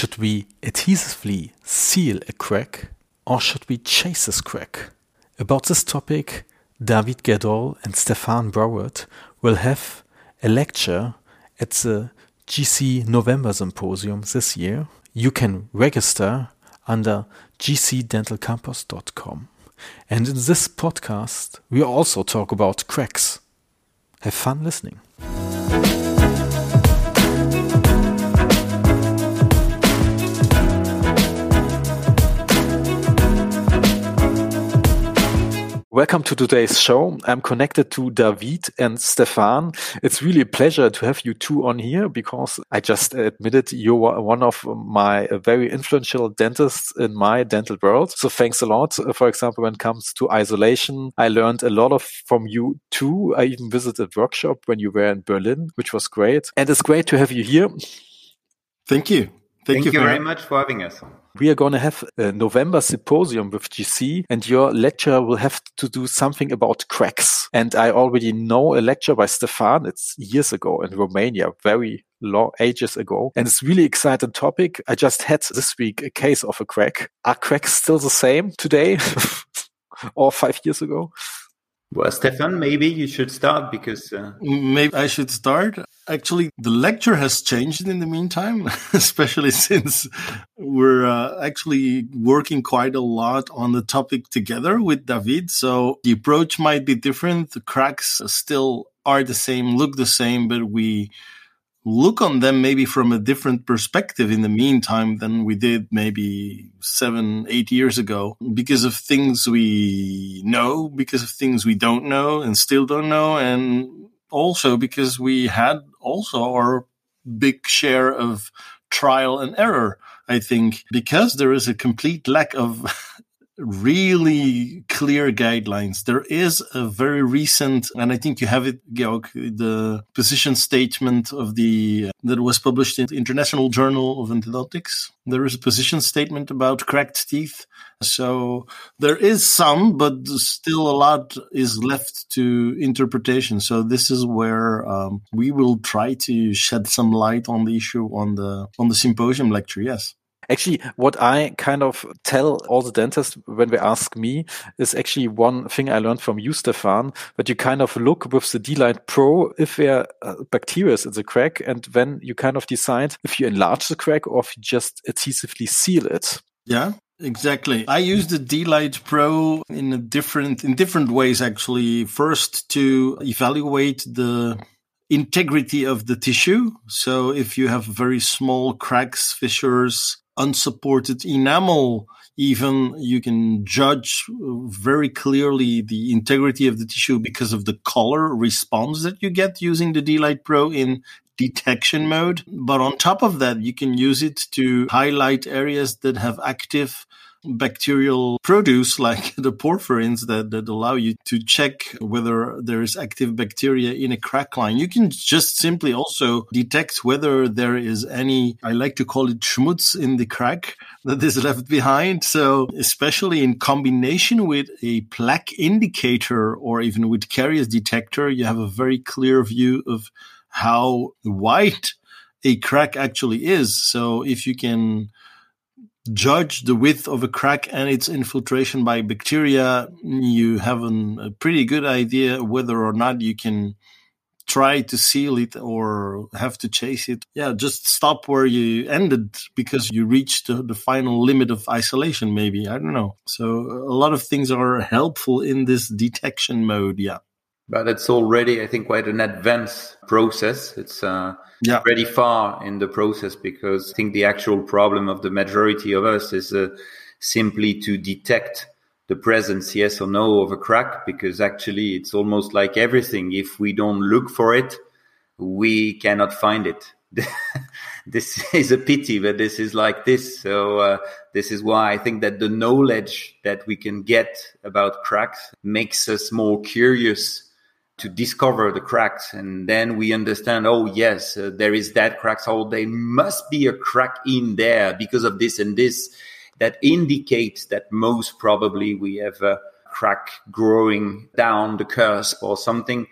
Should we adhesively seal a crack or should we chase this crack? About this topic, David Gerdolle and Stephane Browet will have a lecture at the GC November Symposium this year. You can register under gcdentalcampus.com. And in this podcast, we also talk about cracks. Have fun listening. Welcome to today's show. I'm connected to David and Stephane. It's really a pleasure to have you two on here because I just admitted you're one of my very influential dentists in my dental world. So thanks a lot. For example, when it comes to isolation, I learned a lot of from you too. I even visited a workshop when you were in Berlin, which was great. And it's great to have you here. Thank you. Thank, Thank you, you very much for having us. We are going to have a November symposium with GC and your lecture will have to do something about cracks. And I already know a lecture by Stephane. It's years ago in Romania, very long ages ago. And it's really exciting topic. I just had this week a case of a crack. Are cracks still the same today or five years ago? Well, Stephane, maybe you should start because. Uh... Maybe I should start. Actually, the lecture has changed in the meantime, especially since we're uh, actually working quite a lot on the topic together with David. So the approach might be different. The cracks still are the same, look the same, but we look on them maybe from a different perspective in the meantime than we did maybe seven, eight years ago because of things we know, because of things we don't know and still don't know. And also because we had also our big share of trial and error. I think because there is a complete lack of really clear guidelines. There is a very recent, and I think you have it, Georg, the position statement of the that was published in the International Journal of Endodontics. There is a position statement about cracked teeth. So there is some, but still a lot is left to interpretation. So this is where um, we will try to shed some light on the issue on the on the symposium lecture. Yes. Actually, what I kind of tell all the dentists when they ask me is actually one thing I learned from you, Stephane, that you kind of look with the D-Light Pro if there are bacteria in the crack, and then you kind of decide if you enlarge the crack or if you just adhesively seal it. Yeah. Exactly. I use the D-Light Pro in a different in different ways actually. First to evaluate the integrity of the tissue. So if you have very small cracks, fissures, unsupported enamel, even you can judge uh, very clearly the integrity of the tissue because of the color response that you get using the D-Light Pro in detection mode. But on top of that, you can use it to highlight areas that have active bacterial produce like the porphyrins that, that allow you to check whether there is active bacteria in a crack line. You can just simply also detect whether there is any, I like to call it schmutz in the crack that is left behind. So especially in combination with a plaque indicator or even with caries detector, you have a very clear view of how white a crack actually is. So if you can judge the width of a crack and its infiltration by bacteria, you have an, a pretty good idea whether or not you can try to seal it or have to chase it. Yeah, just stop where you ended because you reached the, the final limit of isolation, maybe. I don't know. So a lot of things are helpful in this detection mode. Yeah. But it's already, I think, quite an advanced process. It's uh, yeah. pretty far in the process because I think the actual problem of the majority of us is uh, simply to detect the presence, yes or no, of a crack because actually it's almost like everything. If we don't look for it, we cannot find it. this is a pity, but this is like this. So uh, this is why I think that the knowledge that we can get about cracks makes us more curious to discover the cracks and then we understand oh yes uh, there is that crack so there must be a crack in there because of this and this that indicates that most probably we have a crack growing down the cusp or something.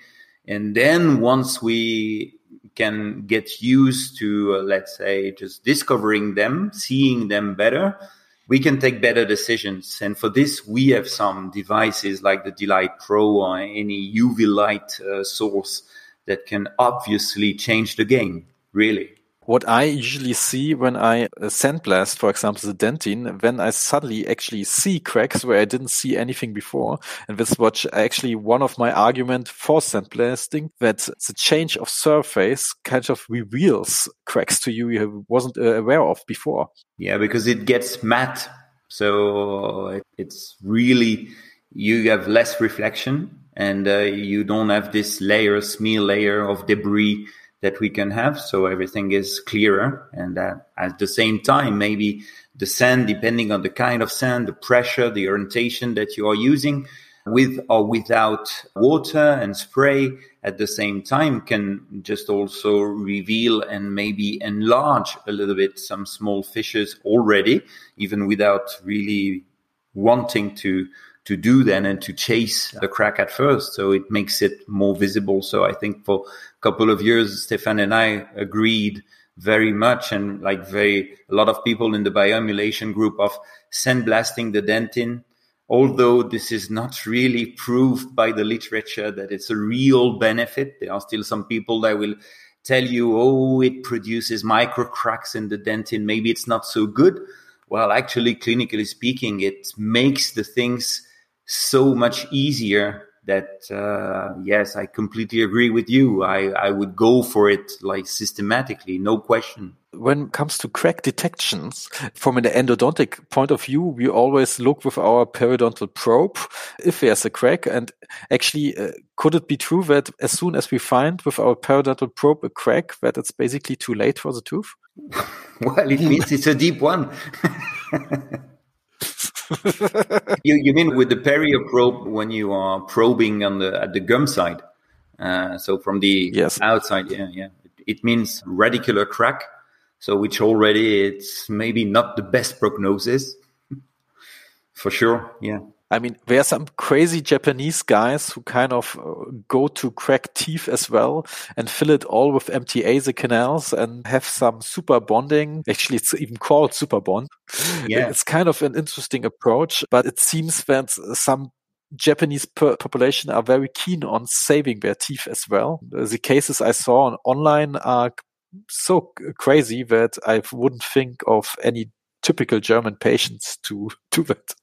And then once we can get used to, uh, let's say, just discovering them, seeing them better, we can take better decisions. And for this, we have some devices like the D-Light Pro or any UV light uh, source that can obviously change the game, really what I usually see when I uh, sandblast, for example, the dentine, when I suddenly actually see cracks where I didn't see anything before. And this was actually one of my argument for sandblasting that the change of surface kind of reveals cracks to you you wasn't uh, aware of before. Yeah, because it gets matte. So it's really, you have less reflection and uh, you don't have this layer, smear layer of debris that we can have. So everything is clearer. And uh, at the same time, maybe the sand, depending on the kind of sand, the pressure, the orientation that you are using with or without water and spray at the same time can just also reveal and maybe enlarge a little bit some small fishes already, even without really wanting to to do then and to chase the crack at first. So it makes it more visible. So I think for a couple of years, Stefan and I agreed very much and like very, a lot of people in the bioemulation group of sandblasting the dentin. Although this is not really proved by the literature that it's a real benefit, there are still some people that will tell you, oh, it produces micro cracks in the dentin. Maybe it's not so good. Well, actually, clinically speaking, it makes the things so much easier that uh, yes i completely agree with you. I, I would go for it like systematically no question. When it comes to crack detections from an endodontic point of view we always look with our periodontal probe if there's a crack. And actually uh, could it be true that as soon as we find with our periodontal probe a crack that it's basically too late for the tooth? Well it means it's a deep one you, you mean with the perio probe when you are probing on the at the gum side? Uh, so from the yes. outside, yeah, yeah. It, it means radicular crack. So which already it's maybe not the best prognosis. For sure, yeah. I mean, there are some crazy Japanese guys who kind of uh, go to crack teeth as well and fill it all with MTA, the canals, and have some super bonding. Actually, it's even called super bond. Yeah. It's kind of an interesting approach, but it seems that some Japanese population are very keen on saving their teeth as well. The cases I saw on online are so crazy that I wouldn't think of any typical German patients to do that.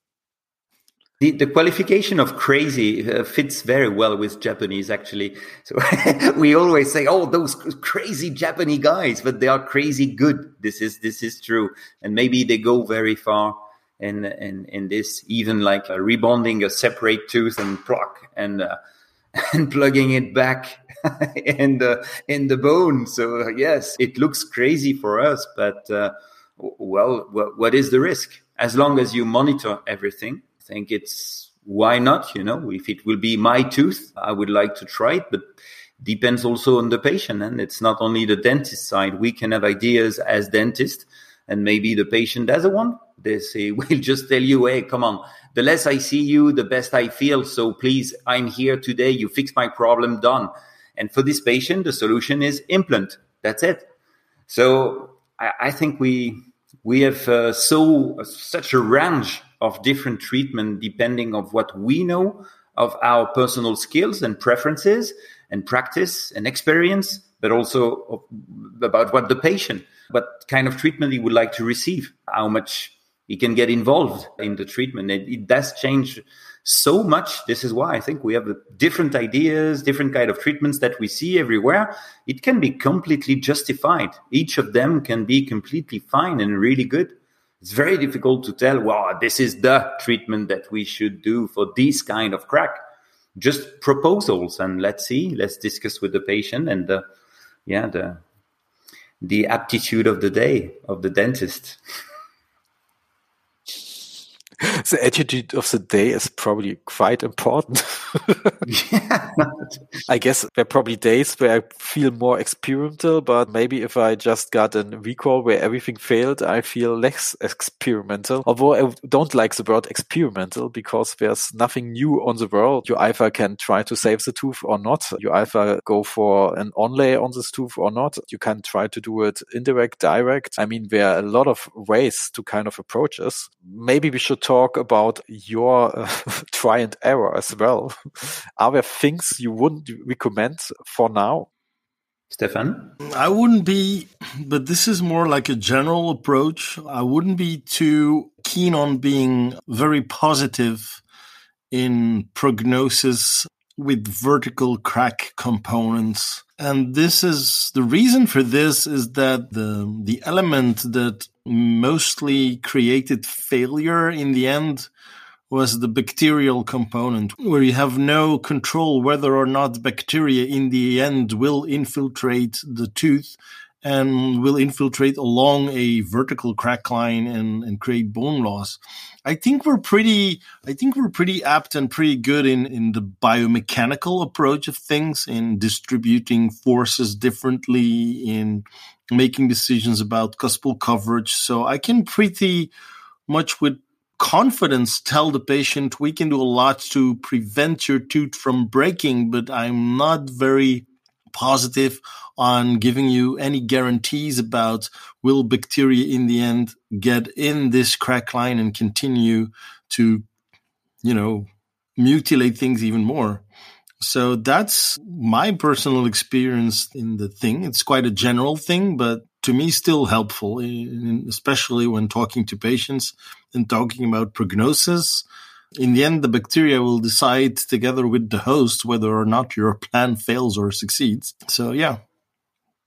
The, the qualification of crazy uh, fits very well with Japanese, actually. So we always say, "Oh, those crazy Japanese guys," but they are crazy good. This is this is true, and maybe they go very far in in in this, even like uh, rebonding a separate tooth and pluck and uh, and plugging it back in the in the bone. So yes, it looks crazy for us, but uh, well, what is the risk? As long as you monitor everything think it's why not? You know, if it will be my tooth, I would like to try it, but depends also on the patient. And it's not only the dentist side. We can have ideas as dentist and maybe the patient doesn't want. They say, we'll just tell you, hey, come on. The less I see you, the best I feel. So please, I'm here today. You fix my problem, done. And for this patient, the solution is implant. That's it. So I, I think we, we have uh, so such a range of different treatment depending of what we know of our personal skills and preferences and practice and experience, but also about what the patient, what kind of treatment he would like to receive, how much he can get involved in the treatment. It, it does change so much. This is why I think we have different ideas, different kind of treatments that we see everywhere. It can be completely justified. Each of them can be completely fine and really good it's very difficult to tell, well, this is the treatment that we should do for this kind of crack. Just proposals and let's see, let's discuss with the patient and the, yeah, the, the aptitude of the day of the dentist. the attitude of the day is probably quite important. yeah. I guess there are probably days where I feel more experimental, but maybe if I just got a recall where everything failed, I feel less experimental. Although I don't like the word experimental because there's nothing new on the world. You either can try to save the tooth or not. You either go for an onlay on this tooth or not. You can try to do it indirect, direct. I mean, there are a lot of ways to kind of approach this. Maybe we should talk about your uh, try and error as well. Are there things you wouldn't recommend for now? Stephane? I wouldn't be, but this is more like a general approach. I wouldn't be too keen on being very positive in prognosis with vertical crack components. And this is the reason for this is that the, the element that mostly created failure in the end was the bacterial component, where you have no control whether or not bacteria in the end will infiltrate the tooth and will infiltrate along a vertical crack line and, and create bone loss. I think we're pretty I think we're pretty apt and pretty good in, in the biomechanical approach of things, in distributing forces differently, in making decisions about cuspal coverage. So I can pretty much with confidence tell the patient we can do a lot to prevent your tooth from breaking, but I'm not very positive on giving you any guarantees about will bacteria in the end get in this crack line and continue to, you know, mutilate things even more. So that's my personal experience in the thing. It's quite a general thing, but to me, still helpful, especially when talking to patients and talking about prognosis in the end, the bacteria will decide together with the host whether or not your plan fails or succeeds. So, yeah.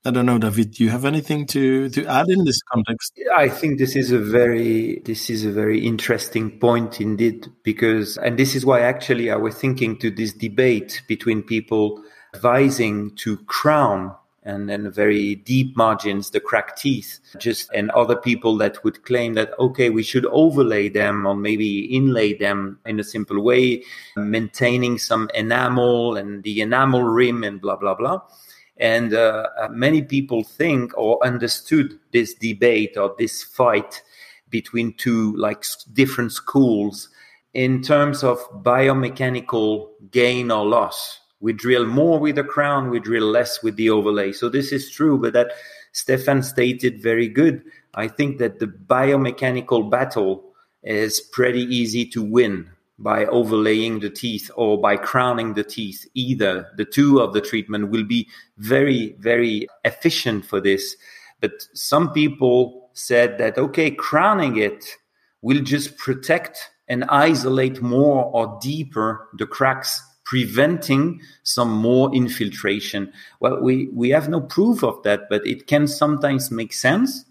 I don't know, David. Do you have anything to, to add in this context? I think this is a very this is a very interesting point indeed, because and this is why actually I was thinking to this debate between people advising to crown and then very deep margins, the cracked teeth, just and other people that would claim that, okay, we should overlay them or maybe inlay them in a simple way, maintaining some enamel and the enamel rim and blah, blah, blah. And uh, uh many people think or understood this debate or this fight between two like different schools in terms of biomechanical gain or loss we drill more with the crown, we drill less with the overlay. So this is true, but that Stephane stated very good. I think that the biomechanical battle is pretty easy to win by overlaying the teeth or by crowning the teeth. Either the two of the treatment will be very, very efficient for this. But some people said that, okay, crowning it will just protect and isolate more or deeper the cracks preventing some more infiltration. Well, we, we have no proof of that, but it can sometimes make sense.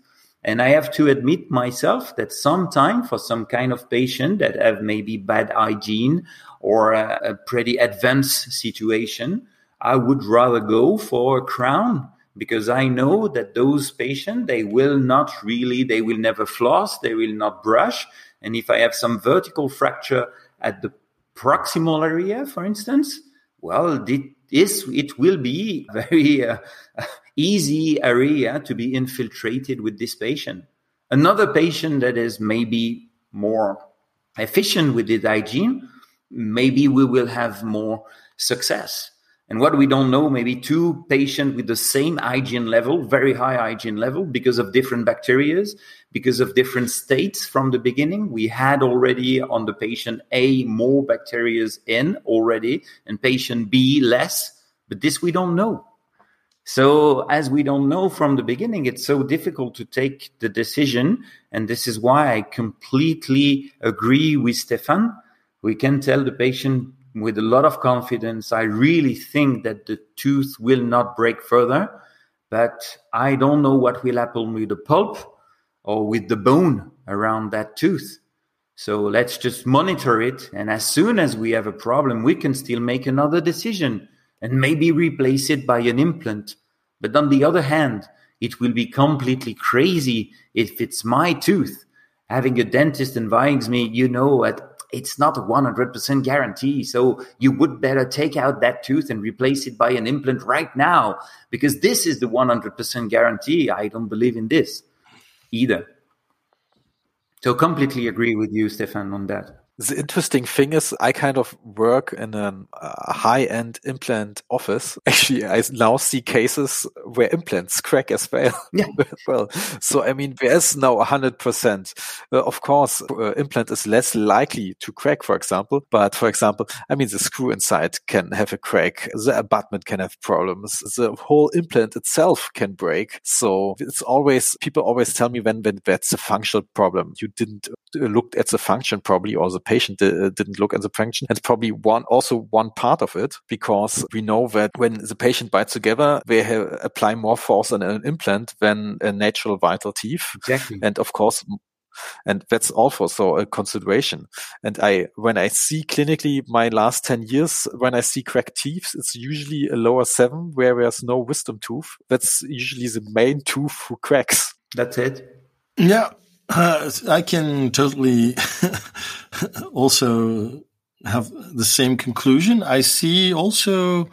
And I have to admit myself that sometimes for some kind of patient that have maybe bad hygiene or a, a pretty advanced situation, I would rather go for a crown because I know that those patients, they will not really, they will never floss, they will not brush. And if I have some vertical fracture at the proximal area, for instance, well, it is it will be very uh, easy area to be infiltrated with this patient. Another patient that is maybe more efficient with the hygiene, maybe we will have more success. And what we don't know, maybe two patients with the same hygiene level, very high hygiene level, because of different bacterias, because of different states from the beginning. We had already on the patient A more bacterias in already, and patient B less, but this we don't know. So as we don't know from the beginning, it's so difficult to take the decision. And this is why I completely agree with Stephane. We can tell the patient with a lot of confidence. I really think that the tooth will not break further, but I don't know what will happen with the pulp or with the bone around that tooth. So let's just monitor it. And as soon as we have a problem, we can still make another decision and maybe replace it by an implant. But on the other hand, it will be completely crazy if it's my tooth having a dentist advise me, you know, at it's not a 100% guarantee. So you would better take out that tooth and replace it by an implant right now because this is the 100% guarantee. I don't believe in this either. So completely agree with you, Stephane, on that the interesting thing is I kind of work in a uh, high end implant office. Actually, I now see cases where implants crack as well. Yeah. well, so I mean, there is now a hundred percent. Uh, of course, uh, implant is less likely to crack, for example. But for example, I mean, the screw inside can have a crack. The abutment can have problems. The whole implant itself can break. So it's always, people always tell me when, when that's a functional problem. You didn't uh, look at the function probably or the patient uh, didn't look at the function. It's probably one, also one part of it because we know that when the patient bites together, they have, apply more force on an implant than a natural vital teeth. Exactly. And of course, and that's also a consideration. And I, when I see clinically my last 10 years, when I see cracked teeth, it's usually a lower seven where there's no wisdom tooth. That's usually the main tooth who cracks. That's it. Yeah. Uh, I can totally also have the same conclusion. I see also,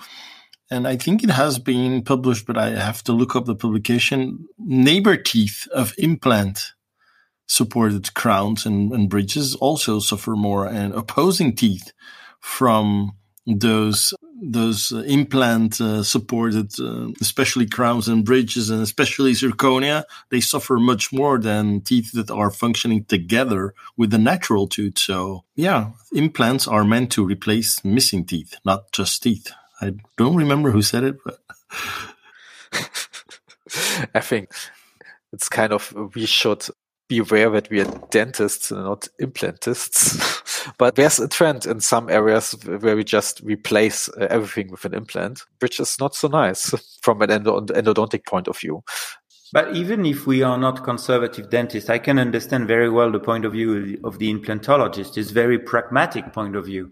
and I think it has been published, but I have to look up the publication, neighbor teeth of implant supported crowns and, and bridges also suffer more and opposing teeth from those those uh, implant uh, supported, uh, especially crowns and bridges, and especially zirconia, they suffer much more than teeth that are functioning together with the natural tooth. So, yeah, implants are meant to replace missing teeth, not just teeth. I don't remember who said it, but. I think it's kind of we should be aware that we are dentists and not implantists. but there's a trend in some areas where we just replace uh, everything with an implant, which is not so nice from an endodontic point of view. But even if we are not conservative dentists, I can understand very well the point of view of the implantologist. It's very pragmatic point of view.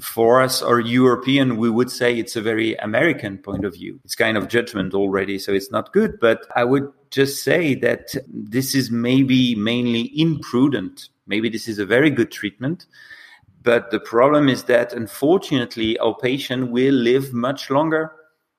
For us or European, we would say it's a very American point of view. It's kind of judgment already, so it's not good. But I would just say that this is maybe mainly imprudent. Maybe this is a very good treatment. But the problem is that unfortunately, our patient will live much longer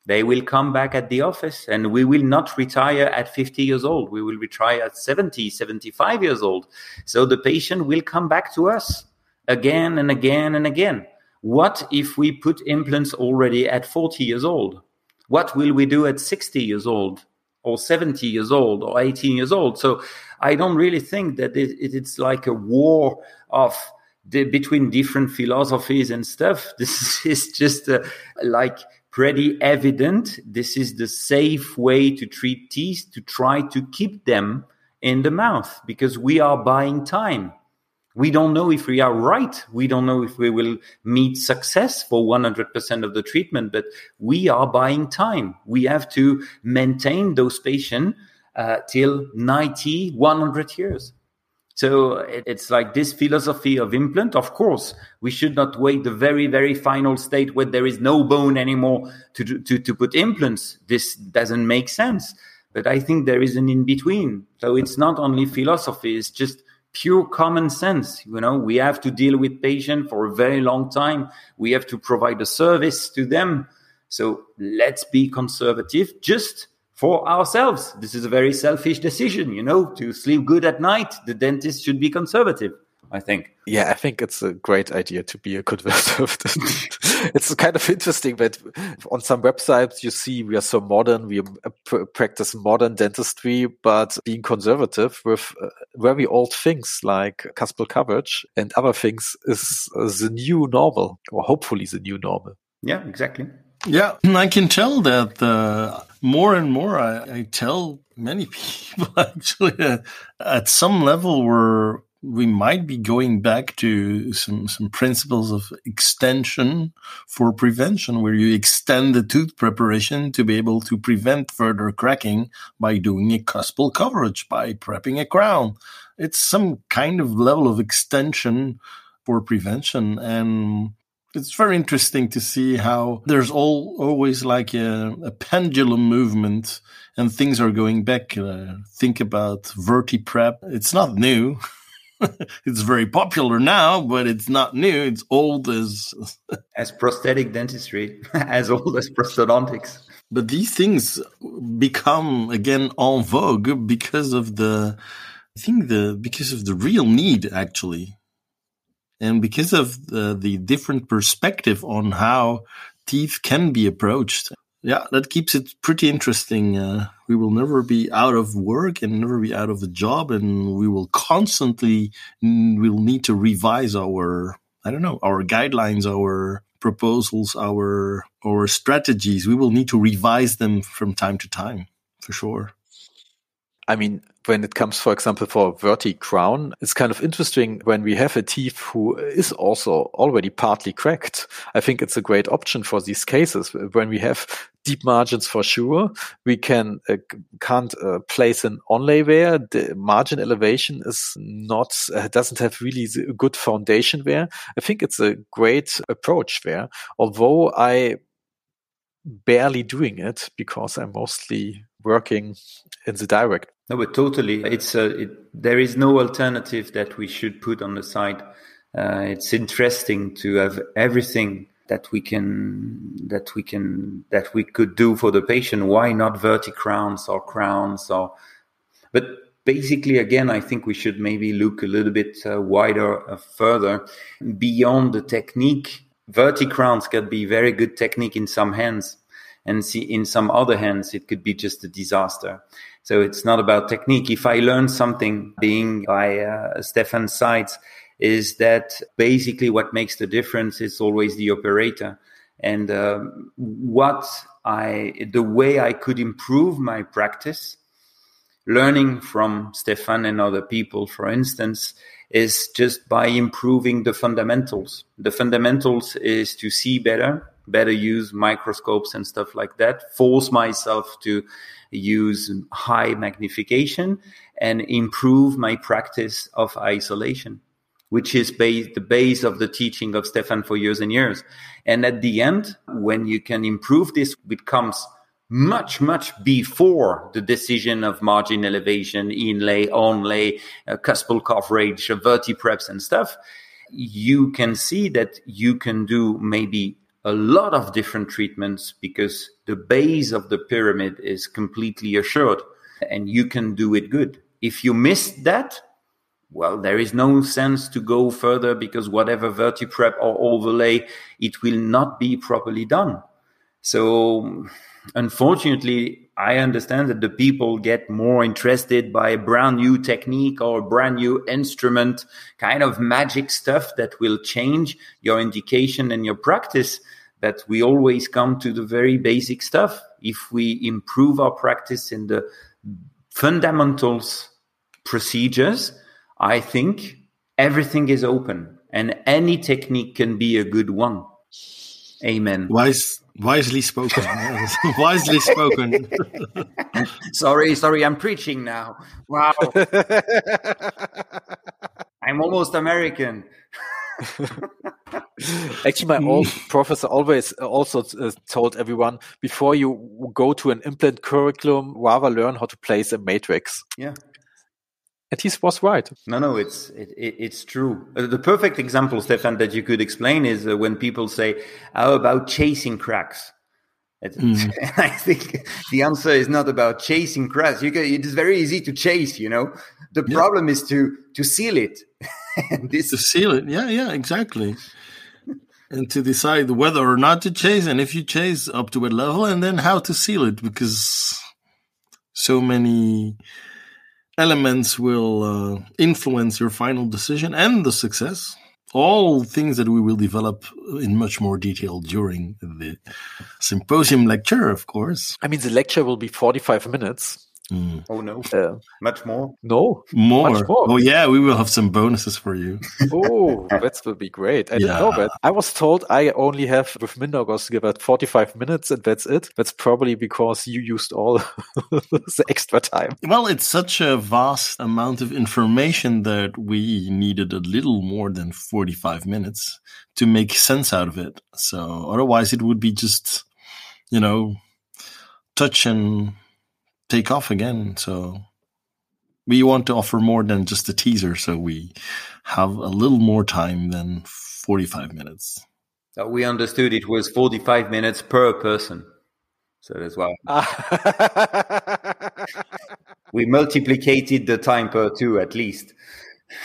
they will come back at the office and we will not retire at 50 years old. We will retire at 70, 75 years old. So the patient will come back to us again and again and again. What if we put implants already at 40 years old? What will we do at 60 years old or 70 years old or 18 years old? So I don't really think that it, it, it's like a war of the, between different philosophies and stuff. This is just uh, like pretty evident. This is the safe way to treat teeth to try to keep them in the mouth because we are buying time. We don't know if we are right. We don't know if we will meet success for 100% of the treatment, but we are buying time. We have to maintain those patients uh, till 90, 100 years. So it's like this philosophy of implant. Of course, we should not wait the very, very final state where there is no bone anymore to, to, to put implants. This doesn't make sense. But I think there is an in between. So it's not only philosophy, it's just pure common sense. You know, we have to deal with patients for a very long time. We have to provide a service to them. So let's be conservative. Just for ourselves. This is a very selfish decision, you know, to sleep good at night. The dentist should be conservative. I think. Yeah, I think it's a great idea to be a conservative. it's kind of interesting that on some websites you see we are so modern, we practice modern dentistry, but being conservative with uh, very old things like cuspal coverage and other things is the new normal, or hopefully the new normal. Yeah, exactly. Yeah, I can tell that uh, more and more. I, I, tell many people actually uh, at some level we're we might be going back to some some principles of extension for prevention, where you extend the tooth preparation to be able to prevent further cracking by doing a cuspal coverage by prepping a crown. It's some kind of level of extension for prevention and it's very interesting to see how there's all always like a, a pendulum movement and things are going back. Uh, think about VertiPrep. It's not new. it's very popular now, but it's not new. It's old as as prosthetic dentistry, as old as prosthodontics. But these things become again en vogue because of the, I think the because of the real need actually, and because of the the different perspective on how teeth can be approached yeah, that keeps it pretty interesting. Uh, we will never be out of work and never be out of a job, and we will constantly will need to revise our I don't know our guidelines, our proposals, our our strategies. We will need to revise them from time to time, for sure. I mean, when it comes, for example, for a verti crown, it's kind of interesting when we have a teeth who is also already partly cracked. I think it's a great option for these cases. When we have deep margins for sure, we can uh, can't uh, place an onlay there. The margin elevation is not uh, doesn't have really a good foundation there. I think it's a great approach there. Although I barely doing it because I'm mostly working in the direct. No, but totally, it's a, it, there is no alternative that we should put on the side. Uh, it's interesting to have everything that we can that we can that we could do for the patient. Why not verti crowns or crowns or? But basically, again, I think we should maybe look a little bit uh, wider, uh, further beyond the technique. Verti crowns can be very good technique in some hands and see in some other hands it could be just a disaster so it's not about technique if i learn something being by uh, stephane's sides is that basically what makes the difference is always the operator. And um, what i the way i could improve my practice learning from stephane and other people for instance is just by improving the fundamentals. The fundamentals is to see better better use microscopes and stuff like that, force myself to use high magnification and improve my practice of isolation, which is base, the base of the teaching of Stephane for years and years. And at the end, when you can improve this, it comes much, much before the decision of margin elevation, inlay, onlay, uh, cuspal coverage, uh, vertipreps and stuff. You can see that you can do maybe a lot of different treatments because the base of the pyramid is completely assured and you can do it good. If you miss that, well, there is no sense to go further because whatever vertiprep or overlay, it will not be properly done. So unfortunately, I understand that the people get more interested by a brand new technique or a brand new instrument, kind of magic stuff that will change your indication and your practice that we always come to the very basic stuff. If we improve our practice in the fundamentals procedures, I think everything is open and any technique can be a good one. Amen. Wise, wisely spoken. wisely spoken. sorry, sorry, I'm preaching now. Wow. I'm almost American. Actually, my old professor always uh, also uh, told everyone before you go to an implant curriculum, rather learn how to place a matrix. Yeah. And he was right. No, no, it's it, it, it's true. Uh, the perfect example, Stephane, that you could explain is uh, when people say, "How about chasing cracks?" Mm. I think the answer is not about chasing cracks. You can, it is very easy to chase. You know, the yeah. problem is to to seal it. this to seal it. Yeah, yeah, exactly. and to decide whether or not to chase, and if you chase up to what level, and then how to seal it, because so many elements will uh, influence your final decision and the success. All things that we will develop in much more detail during the symposium lecture, of course. I mean, the lecture will be 45 minutes. Mm. Oh no, uh, much more. No, more. Much more. Oh yeah, we will have some bonuses for you. oh, that will be great. I yeah. didn't know that. I was told I only have with Mindaugas about 45 minutes and that's it. That's probably because you used all the extra time. Well, it's such a vast amount of information that we needed a little more than 45 minutes to make sense out of it. So otherwise it would be just, you know, touch and take off again. So we want to offer more than just a teaser, so we have a little more time than 45 minutes. So we understood it was 45 minutes per person. So that's why we multiplicated the time per two at least.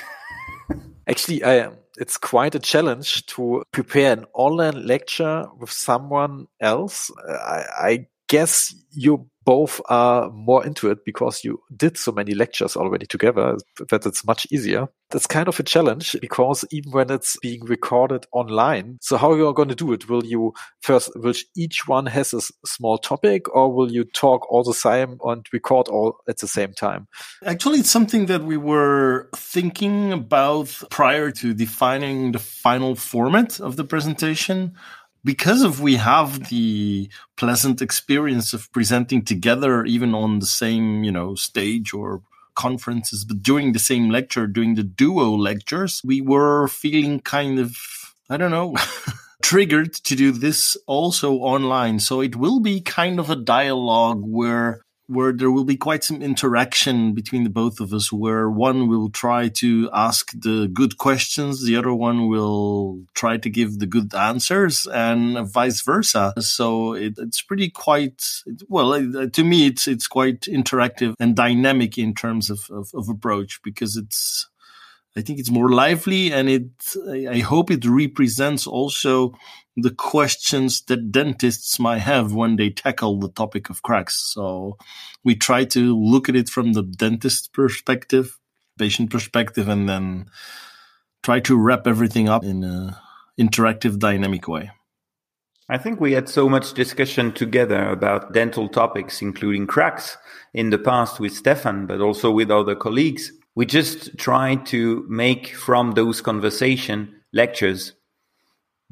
Actually, I, it's quite a challenge to prepare an online lecture with someone else. I, I guess you both are more into it because you did so many lectures already together that it's much easier. That's kind of a challenge because even when it's being recorded online, so how you are going to do it? Will you first, will each one has a small topic or will you talk all the time and record all at the same time? Actually, it's something that we were thinking about prior to defining the final format of the presentation because of we have the pleasant experience of presenting together even on the same you know stage or conferences but during the same lecture doing the duo lectures we were feeling kind of i don't know triggered to do this also online. So it will be kind of a dialogue where where there will be quite some interaction between the both of us where one will try to ask the good questions the other one will try to give the good answers and vice versa. So it, it's pretty quite well uh, to me it's it's quite interactive and dynamic in terms of, of, of approach because it's I think it's more lively and it, I hope it represents also the questions that dentists might have when they tackle the topic of cracks. So we try to look at it from the dentist perspective, patient perspective, and then try to wrap everything up in an interactive, dynamic way. I think we had so much discussion together about dental topics, including cracks in the past with Stephane, but also with other colleagues. We just try to make from those conversation lectures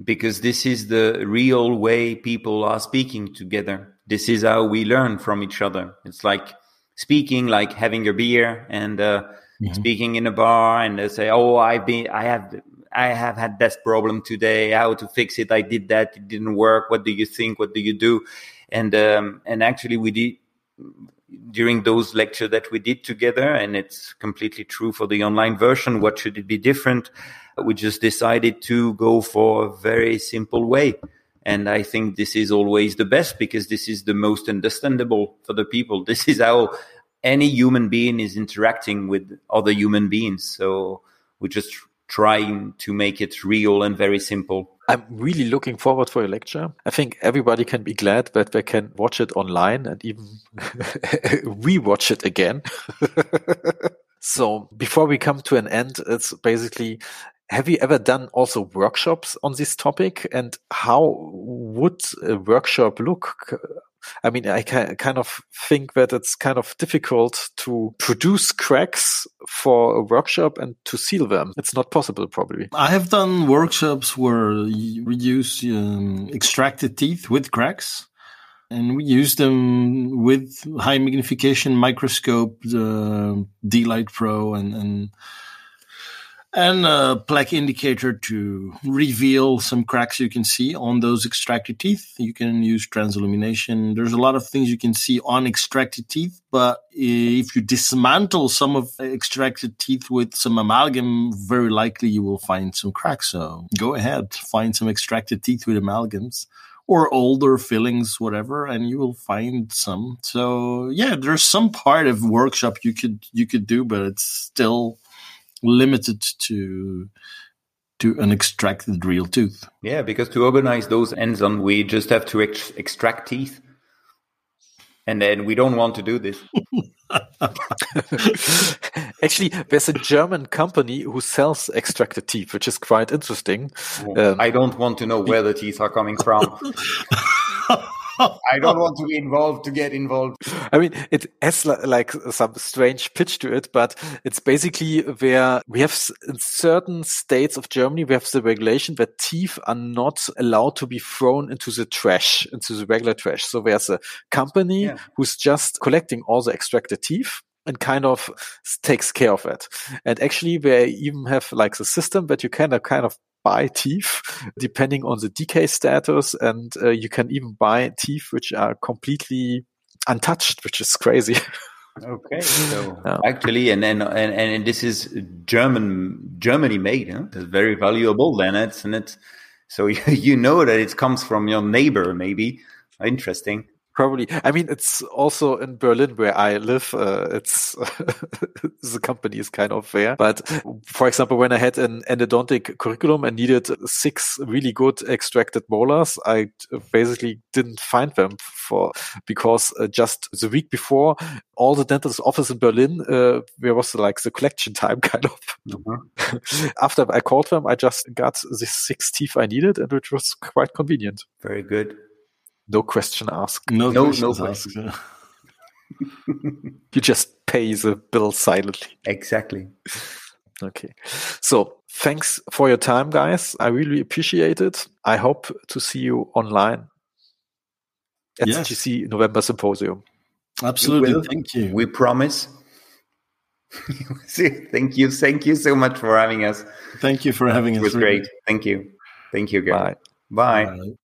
because this is the real way people are speaking together. This is how we learn from each other. It's like speaking, like having a beer and uh, mm-hmm. speaking in a bar, and they say, "Oh, I've been, I have, I have had this problem today. How to fix it? I did that. It didn't work. What do you think? What do you do?" And um, and actually, we did during those lectures that we did together, and it's completely true for the online version. What should it be different? we just decided to go for a very simple way. And I think this is always the best because this is the most understandable for the people. This is how any human being is interacting with other human beings. So we're just trying to make it real and very simple. I'm really looking forward for your lecture. I think everybody can be glad that they can watch it online and even rewatch it again. so before we come to an end, it's basically have you ever done also workshops on this topic? And how would a workshop look? I mean, I kind of think that it's kind of difficult to produce cracks for a workshop and to seal them. It's not possible, probably. I have done workshops where we use um, extracted teeth with cracks. And we use them with high magnification microscope, the D-Light Pro, and, and and a plaque indicator to reveal some cracks you can see on those extracted teeth. You can use transillumination. There's a lot of things you can see on extracted teeth, but if you dismantle some of extracted teeth with some amalgam, very likely you will find some cracks. So go ahead, find some extracted teeth with amalgams or older fillings, whatever, and you will find some. So yeah, there's some part of workshop you could you could do, but it's still limited to to an extracted real tooth. Yeah, because to organize those ends on, we just have to ex- extract teeth. And then we don't want to do this. Actually, there's a German company who sells extracted teeth, which is quite interesting. Um, I don't want to know where the teeth are coming from. I don't want to be involved to get involved. I mean, it has like some strange pitch to it, but it's basically where we have in certain states of Germany, we have the regulation that teeth are not allowed to be thrown into the trash, into the regular trash. So there's a company yeah. who's just collecting all the extracted teeth and kind of takes care of it. And actually, they even have like the system that you can kind of buy teeth depending on the decay status. And uh, you can even buy teeth which are completely untouched, which is crazy. Okay, so yeah. actually, and then and, and this is German Germany made. Huh? It's very valuable. Then it's and it's so you know that it comes from your neighbor, maybe. Interesting probably i mean it's also in berlin where i live uh, it's the company is kind of there. But for example when i had an endodontic curriculum and needed six really good extracted molars i basically didn't find them for because uh, just the week before all the dentist office in berlin uh, there was like the collection time kind of. Mm-hmm. after i called them i just got the six teeth i needed and which was quite convenient. Very good no question asked. No, no, no asked. you just pay the bill silently. Exactly. Okay. So thanks for your time, guys. I really appreciate it. I hope to see you online at yes. GC November Symposium. Absolutely. Thank you. We promise. thank you. Thank you so much for having us. Thank you for having us. It was really. great. Thank you. Thank you. Bye. Bye. Bye.